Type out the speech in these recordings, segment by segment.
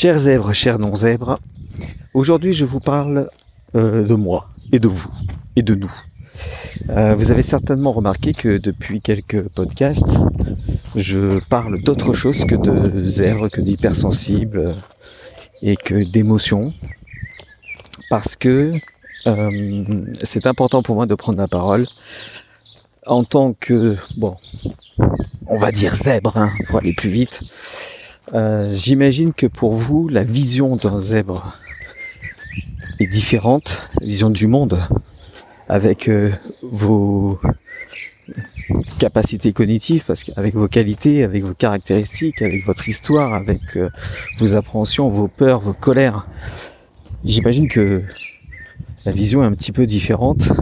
Chers zèbres, chers non-zèbres, aujourd'hui je vous parle euh, de moi et de vous et de nous. Euh, vous avez certainement remarqué que depuis quelques podcasts, je parle d'autre chose que de zèbres, que d'hypersensibles et que d'émotions. Parce que euh, c'est important pour moi de prendre la parole en tant que, bon, on va dire zèbre, hein, pour aller plus vite. Euh, j'imagine que pour vous, la vision d'un zèbre est différente, la vision du monde, avec euh, vos capacités cognitives, parce qu'avec vos qualités, avec vos caractéristiques, avec votre histoire, avec euh, vos appréhensions, vos peurs, vos colères. J'imagine que la vision est un petit peu différente.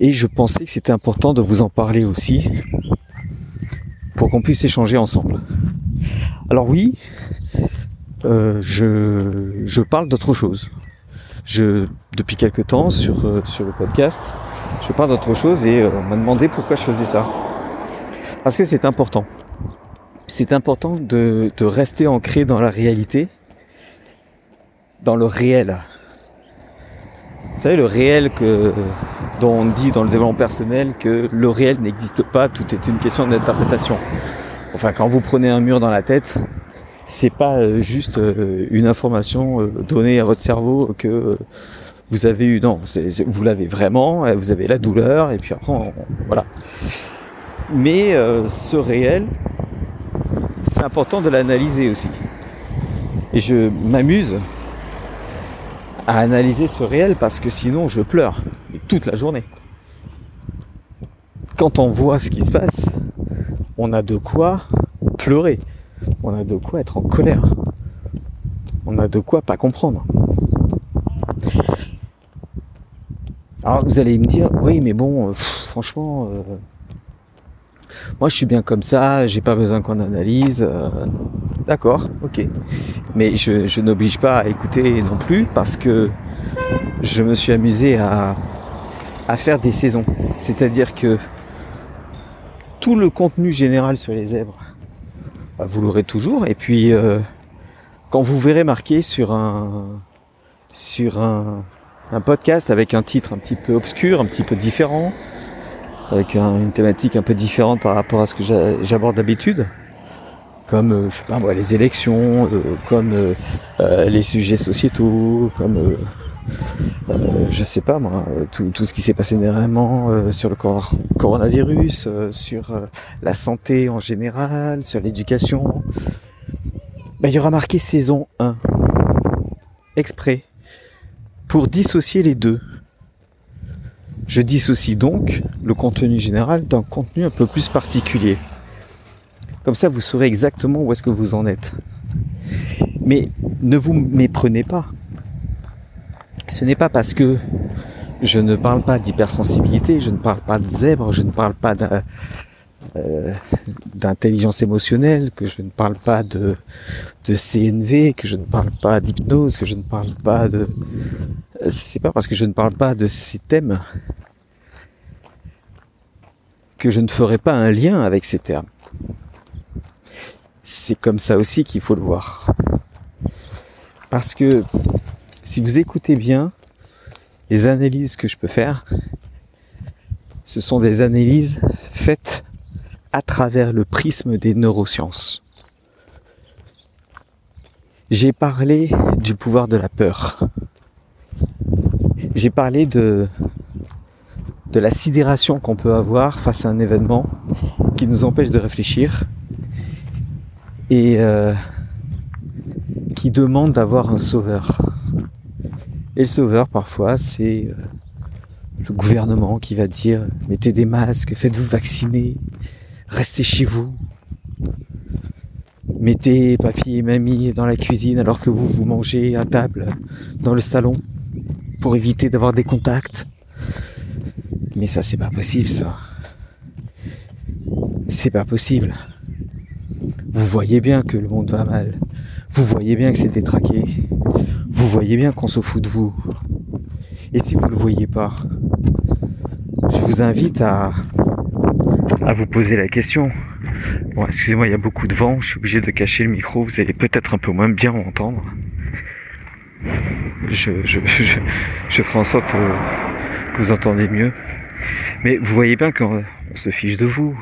Et je pensais que c'était important de vous en parler aussi, pour qu'on puisse échanger ensemble. Alors oui, euh, je, parle d'autre chose. Depuis quelque temps sur, euh, sur le podcast, je parle d'autre chose et euh, on m'a demandé pourquoi je faisais ça. Parce que c'est important. C'est important de, de rester ancré dans la réalité, dans le réel. Vous savez, le réel que, dont on dit dans le développement personnel que le réel n'existe pas, tout est une question d'interprétation. Enfin, quand vous prenez un mur dans la tête, c'est pas euh, juste euh, une information euh, donnée à votre cerveau que vous avez eu. Non, vous l'avez vraiment, vous avez la douleur, et puis après, voilà. Mais ce réel, c'est important de l'analyser aussi. Et je m'amuse à analyser ce réel parce que sinon je pleure toute la journée. Quand on voit ce qui se passe, on a de quoi pleurer. On a de quoi être en colère. On a de quoi pas comprendre. Alors vous allez me dire, oui mais bon, euh, franchement, euh, moi je suis bien comme ça, j'ai pas besoin qu'on analyse. Euh, d'accord, ok. Mais je, je n'oblige pas à écouter non plus parce que je me suis amusé à, à faire des saisons. C'est-à-dire que tout le contenu général sur les zèbres, bah, vous l'aurez toujours. Et puis, euh, quand vous verrez marqué sur un, sur un, un, podcast avec un titre un petit peu obscur, un petit peu différent, avec une thématique un peu différente par rapport à ce que j'aborde d'habitude, comme euh, je sais pas moi, les élections, euh, comme les sujets sociétaux, comme euh, je sais pas moi, tout, tout ce qui s'est passé dernièrement euh, sur le coronavirus, euh, sur la santé en général, sur l'éducation. Ben, il y aura marqué saison 1, exprès, pour dissocier les deux. Je dissocie donc le contenu général d'un contenu un peu plus particulier. Comme ça, vous saurez exactement où est-ce que vous en êtes. Mais ne vous méprenez pas ce n'est pas parce que je ne parle pas d'hypersensibilité, je ne parle pas de zèbre, je ne parle pas euh, d'intelligence émotionnelle, que je ne parle pas de, de CNV, que je ne parle pas d'hypnose, que je ne parle pas de... C'est pas parce que je ne parle pas de ces thèmes que je ne ferai pas un lien avec ces termes. C'est comme ça aussi qu'il faut le voir. Parce que si vous écoutez bien les analyses que je peux faire, ce sont des analyses faites à travers le prisme des neurosciences. J'ai parlé du pouvoir de la peur. J'ai parlé de, de la sidération qu'on peut avoir face à un événement qui nous empêche de réfléchir et euh, qui demande d'avoir un sauveur. Et le sauveur, parfois, c'est euh, le gouvernement qui va dire mettez des masques, faites-vous vacciner, restez chez vous. Mettez papy et mamie dans la cuisine alors que vous vous mangez à table dans le salon pour éviter d'avoir des contacts. Mais ça, c'est pas possible, ça. C'est pas possible. Vous voyez bien que le monde va mal. Vous voyez bien que c'est détraqué vous voyez bien qu'on se fout de vous. Et si vous ne le voyez pas, je vous invite à, à vous poser la question. Bon, excusez-moi, il y a beaucoup de vent, je suis obligé de cacher le micro, vous allez peut-être un peu moins bien m'entendre. Je, je, je, ferai en sorte euh, que vous entendez mieux. Mais vous voyez bien qu'on se fiche de vous.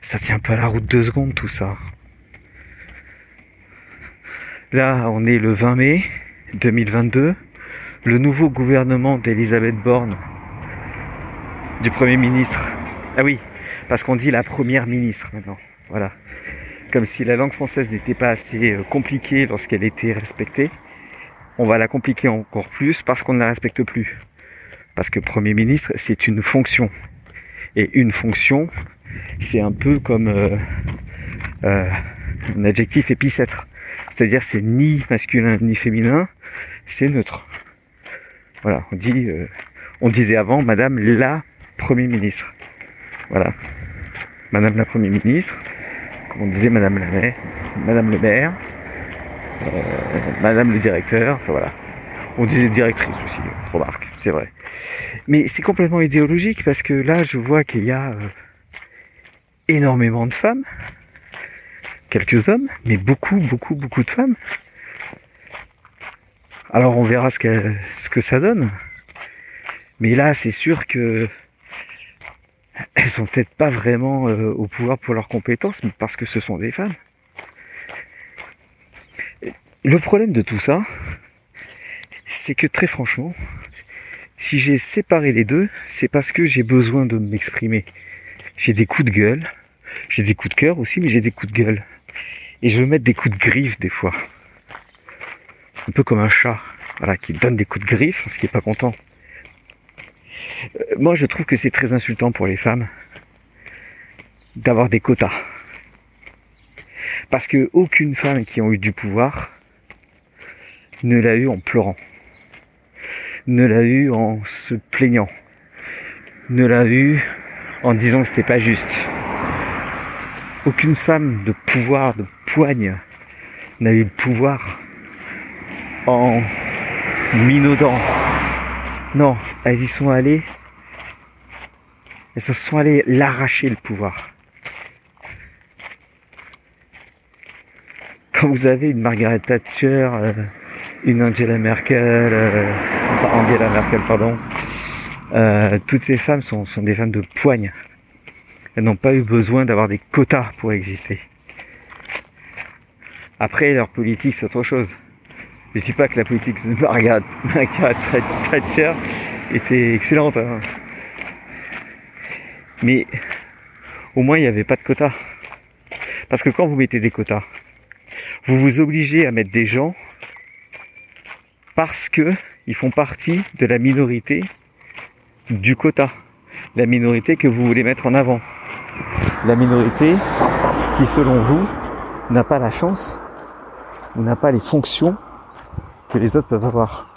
Ça tient pas la route deux secondes tout ça. Là, on est le 20 mai 2022. Le nouveau gouvernement d'Elisabeth Borne, du Premier ministre. Ah oui, parce qu'on dit la Première ministre maintenant. Voilà. Comme si la langue française n'était pas assez euh, compliquée lorsqu'elle était respectée. On va la compliquer encore plus parce qu'on ne la respecte plus. Parce que Premier ministre, c'est une fonction. Et une fonction, c'est un peu comme euh, euh, un adjectif épicètre. C'est-à-dire c'est ni masculin ni féminin, c'est neutre. Voilà, on dit, euh, on disait avant Madame la Premier ministre. Voilà, Madame la Premier ministre, comme on disait Madame la maire, Madame le maire, Madame le directeur, enfin voilà. On disait directrice aussi, remarque, c'est vrai. Mais c'est complètement idéologique parce que là, je vois qu'il y a énormément de femmes, quelques hommes, mais beaucoup, beaucoup, beaucoup de femmes. Alors on verra ce que, ce que ça donne. Mais là, c'est sûr que elles sont peut-être pas vraiment euh, au pouvoir pour leurs compétences, mais parce que ce sont des femmes. Le problème de tout ça, c'est que très franchement, si j'ai séparé les deux, c'est parce que j'ai besoin de m'exprimer. J'ai des coups de gueule, j'ai des coups de cœur aussi, mais j'ai des coups de gueule. Et je veux mettre des coups de griffe des fois. Un peu comme un chat, voilà, qui donne des coups de griffe parce qu'il n'est pas content. Euh, moi, je trouve que c'est très insultant pour les femmes d'avoir des quotas. Parce que aucune femme qui a eu du pouvoir ne l'a eu en pleurant, ne l'a eu en se plaignant, ne l'a eu en disant que c'était pas juste. Aucune femme de pouvoir, de poigne, n'a eu le pouvoir en minaudant. Non, elles y sont allées. Elles se sont allées l'arracher le pouvoir. Quand vous avez une Margaret Thatcher, euh, une Angela Merkel, euh, enfin Angela Merkel, pardon, euh, toutes ces femmes sont, sont des femmes de poigne. Elles n'ont pas eu besoin d'avoir des quotas pour exister. Après, leur politique, c'est autre chose. Je dis pas que la politique de Margaret, Thatcher était excellente. Hein. Mais au moins, il n'y avait pas de quotas. Parce que quand vous mettez des quotas, vous vous obligez à mettre des gens parce que ils font partie de la minorité du quota. La minorité que vous voulez mettre en avant la minorité qui, selon vous, n'a pas la chance ou n'a pas les fonctions que les autres peuvent avoir.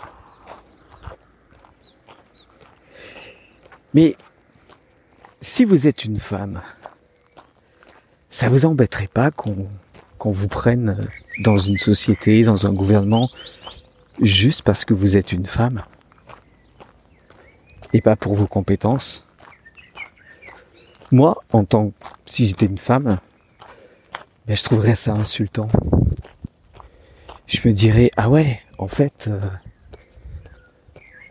Mais si vous êtes une femme, ça vous embêterait pas qu'on vous prenne dans une société, dans un gouvernement, juste parce que vous êtes une femme et pas pour vos compétences? Moi, en tant que si j'étais une femme, ben, je trouverais ça insultant. Je me dirais ah ouais, en fait, euh,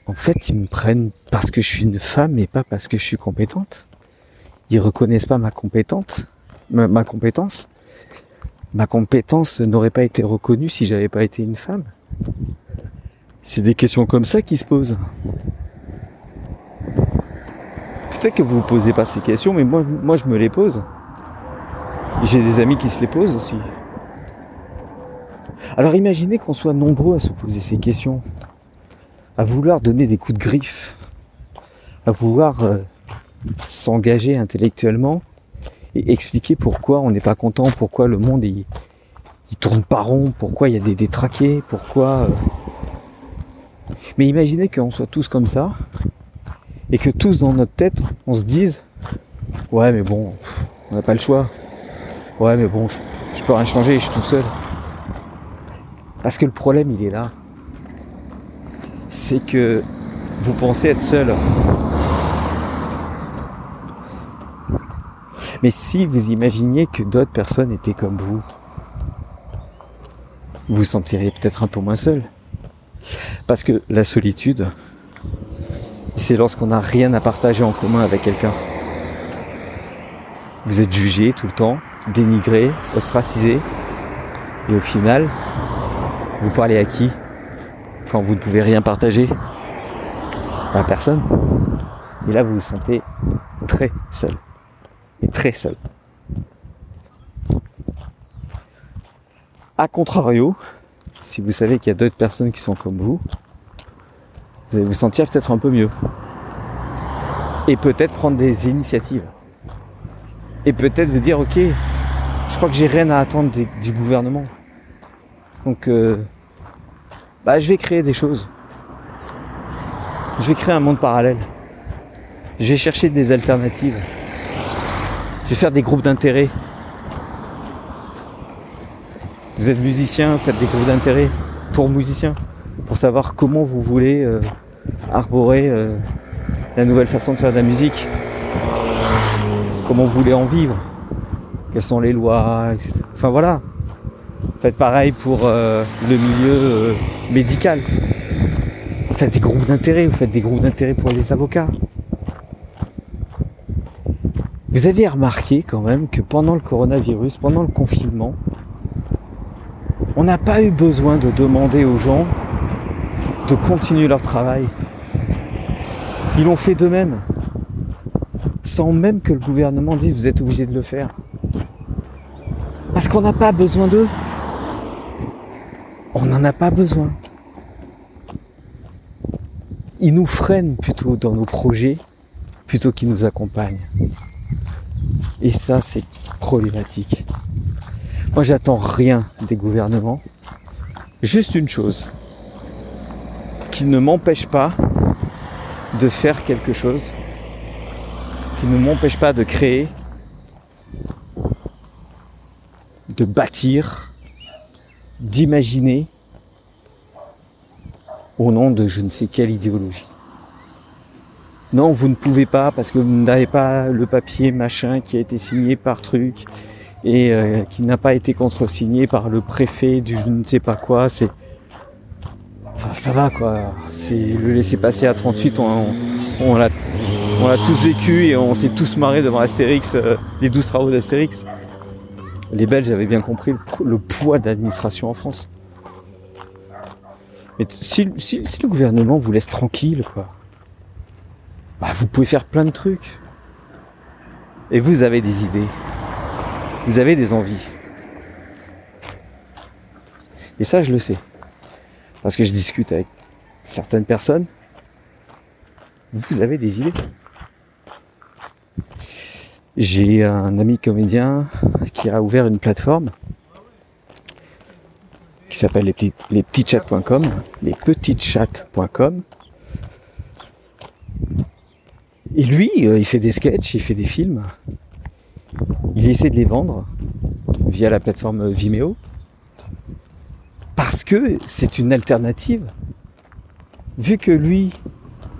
en fait ils me prennent parce que je suis une femme et pas parce que je suis compétente. Ils reconnaissent pas ma compétente, ma, compétence. Ma compétence n'aurait pas été reconnue si j'avais pas été une femme. C'est des questions comme ça qui se posent. Peut-être que vous vous posez pas ces questions, mais moi, moi je me les pose. J'ai des amis qui se les posent aussi. Alors imaginez qu'on soit nombreux à se poser ces questions, à vouloir donner des coups de griffe, à vouloir euh, s'engager intellectuellement et expliquer pourquoi on n'est pas content, pourquoi le monde il, tourne pas rond, pourquoi il y a des détraqués, pourquoi. Euh. Mais imaginez qu'on soit tous comme ça, et que tous dans notre tête, on se dise ouais mais bon, on n'a pas le choix. Ouais mais bon, je, peux rien changer, je suis tout seul. Parce que le problème il est là. C'est que vous pensez être seul. Mais si vous imaginiez que d'autres personnes étaient comme vous, vous vous sentiriez peut-être un peu moins seul. Parce que la solitude, c'est lorsqu'on n'a rien à partager en commun avec quelqu'un. Vous êtes jugé tout le temps, dénigré, ostracisé, et au final, vous parlez à qui quand vous ne pouvez rien partager? À personne. Et là, vous vous sentez très seul. Et très seul. A contrario, si vous savez qu'il y a d'autres personnes qui sont comme vous, vous allez vous sentir peut-être un peu mieux. Et peut-être prendre des initiatives. Et peut-être vous dire, ok, je crois que j'ai rien à attendre du gouvernement. Donc, euh, bah, je vais créer des choses. Je vais créer un monde parallèle. Je vais chercher des alternatives. Je vais faire des groupes d'intérêt. Vous êtes musicien, faites des groupes d'intérêt pour musiciens, pour savoir comment vous voulez euh, arborer euh, la nouvelle façon de faire de la musique, comment vous voulez en vivre, quelles sont les lois, etc. Enfin voilà. Faites pareil pour euh, le milieu médical. Faites des groupes d'intérêt, vous faites des groupes d'intérêt pour les avocats. Vous avez remarqué quand même que pendant le coronavirus, pendant le confinement, on n'a pas eu besoin de demander aux gens de continuer leur travail. Ils l'ont fait d'eux-mêmes, sans même que le gouvernement dise vous êtes obligé de le faire. Parce qu'on n'a pas besoin d'eux. On n'en a pas besoin. Ils nous freinent plutôt dans nos projets plutôt qu'ils nous accompagnent. Et ça, c'est problématique. Moi, j'attends rien des gouvernements. Juste une chose. Qui ne m'empêche pas de faire quelque chose. Qui ne m'empêche pas de créer. De bâtir. D'imaginer. Au nom de je ne sais quelle idéologie. Non, vous ne pouvez pas parce que vous n'avez pas le papier machin qui a été signé par truc et euh, qui n'a pas été contresigné par le préfet du je ne sais pas quoi. C'est, enfin, ça va quoi. C'est le laisser passer à 38. On, on, l'a, tous vécu et on s'est tous marrés devant Astérix, euh, les 12 travaux d'Astérix. Les Belges avaient bien compris le, poids de l'administration en France. Mais si, le gouvernement vous laisse tranquille, quoi bah, vous pouvez faire plein de trucs. Et vous avez des idées. Vous avez des envies. Et ça, je le sais. Parce que je discute avec certaines personnes. Vous avez des idées. J'ai un ami comédien qui a ouvert une plateforme qui s'appelle les, petits, les petits chats.com, les petits chats.com et lui, euh, il fait des sketchs, il fait des films. Il essaie de les vendre via la plateforme Vimeo. Parce que c'est une alternative. Vu que lui,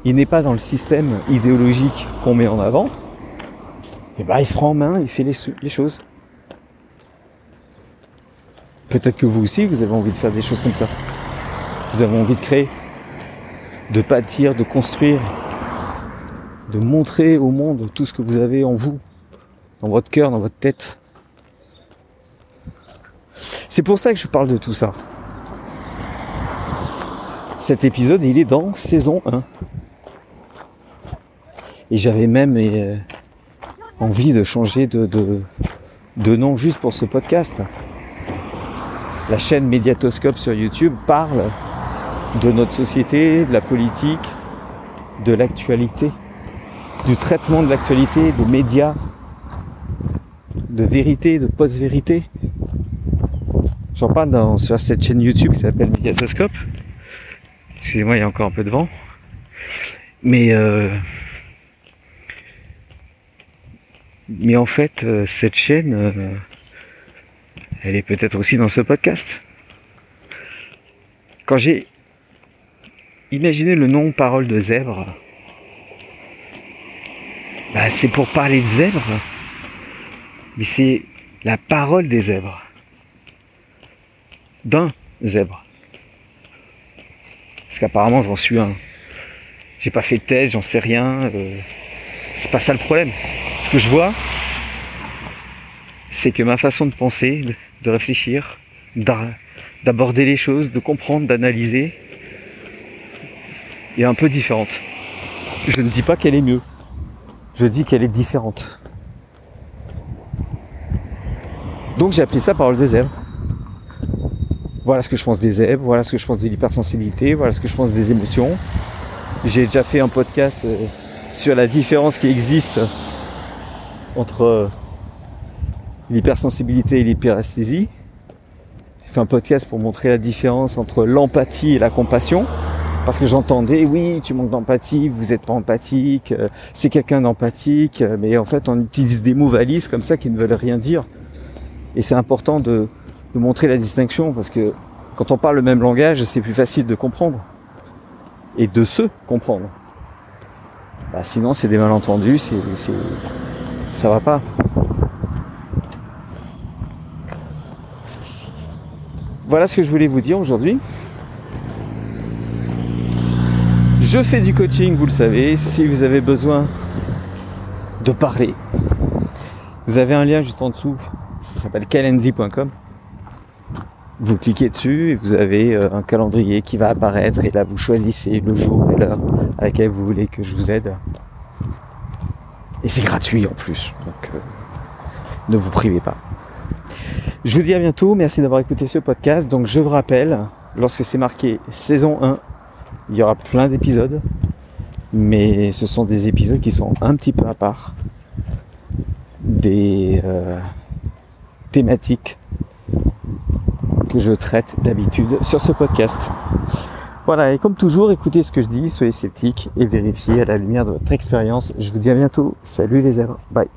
il n'est pas dans le système idéologique qu'on met en avant, et eh ben il se prend en main, il fait les, les choses. Peut-être que vous aussi, vous avez envie de faire des choses comme ça. Vous avez envie de créer, de bâtir, de construire, de montrer au monde tout ce que vous avez en vous, dans votre cœur, dans votre tête. C'est pour ça que je parle de tout ça. Cet épisode, il est dans saison 1. Et j'avais même euh, envie de changer de, de nom juste pour ce podcast. La chaîne Médiatoscope sur YouTube parle de notre société, de la politique, de l'actualité du traitement de l'actualité, des médias, de vérité, de post-vérité. J'en parle dans, sur cette chaîne YouTube qui s'appelle Mediatoscope. Excusez-moi, il y a encore un peu de vent. Mais, euh, mais en fait, euh, cette chaîne, euh, elle est peut-être aussi dans ce podcast. Quand j'ai imaginé le nom parole de zèbre, bah, c'est pour parler de zèbres, mais c'est la parole des zèbres. D'un zèbre. Parce qu'apparemment j'en suis un. J'ai pas fait de thèse, j'en sais rien. Euh, c'est pas ça le problème. Ce que je vois, c'est que ma façon de penser, de réfléchir, d'aborder les choses, de comprendre, d'analyser, est un peu différente. Je ne dis pas qu'elle est mieux. Je dis qu'elle est différente. Donc j'ai appelé ça parole des zèbres. Voilà ce que je pense des zèbres, voilà ce que je pense de l'hypersensibilité, voilà ce que je pense des émotions. J'ai déjà fait un podcast euh, sur la différence qui existe entre euh, l'hypersensibilité et l'hyperesthésie. J'ai fait un podcast pour montrer la différence entre l'empathie et la compassion. Parce que j'entendais, oui, tu manques d'empathie, vous n'êtes pas empathique, euh, c'est quelqu'un d'empathique, mais en fait on utilise des mots valises comme ça qui ne veulent rien dire. Et c'est important de, montrer la distinction parce que quand on parle le même langage, c'est plus facile de comprendre et de se comprendre. Bah, sinon, c'est des malentendus, c'est, ça va pas. Voilà ce que je voulais vous dire aujourd'hui. Je fais du coaching, vous le savez. Si vous avez besoin de parler, vous avez un lien juste en dessous ça s'appelle calendly.com. Vous cliquez dessus et vous avez euh, un calendrier qui va apparaître et là vous choisissez le jour et l'heure à laquelle vous voulez que je vous aide. Et c'est gratuit en plus, donc euh, ne vous privez pas. Je vous dis à bientôt, merci d'avoir écouté ce podcast. Donc je vous rappelle, lorsque c'est marqué saison 1, il y aura plein d'épisodes, mais ce sont des épisodes qui sont un petit peu à part des... Euh, thématiques que je traite d'habitude sur ce podcast. Voilà, et comme toujours, écoutez ce que je dis, soyez sceptiques et vérifiez à la lumière de votre expérience. Je vous dis à bientôt. Salut les zèbres. Bye.